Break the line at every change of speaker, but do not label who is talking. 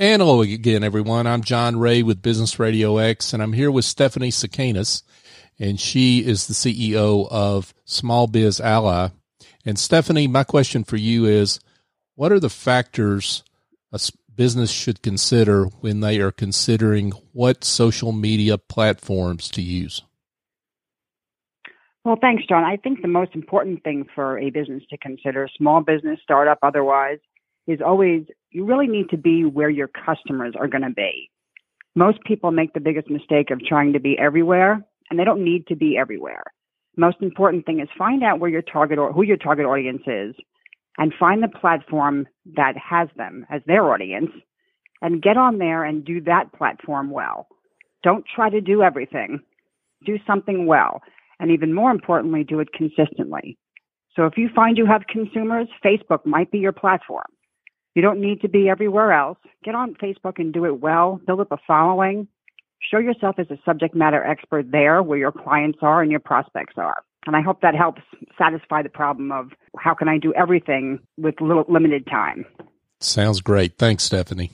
And hello again, everyone. I'm John Ray with Business Radio X, and I'm here with Stephanie Sakanis, and she is the CEO of Small Biz Ally. And Stephanie, my question for you is what are the factors a business should consider when they are considering what social media platforms to use?
Well, thanks, John. I think the most important thing for a business to consider, small business, startup, otherwise, is always you really need to be where your customers are going to be. Most people make the biggest mistake of trying to be everywhere, and they don't need to be everywhere. Most important thing is find out where your target or who your target audience is, and find the platform that has them as their audience, and get on there and do that platform well. Don't try to do everything. Do something well, and even more importantly, do it consistently. So if you find you have consumers, Facebook might be your platform. You don't need to be everywhere else. Get on Facebook and do it well. Build up a following. Show yourself as a subject matter expert there where your clients are and your prospects are. And I hope that helps satisfy the problem of how can I do everything with little limited time.
Sounds great. Thanks, Stephanie.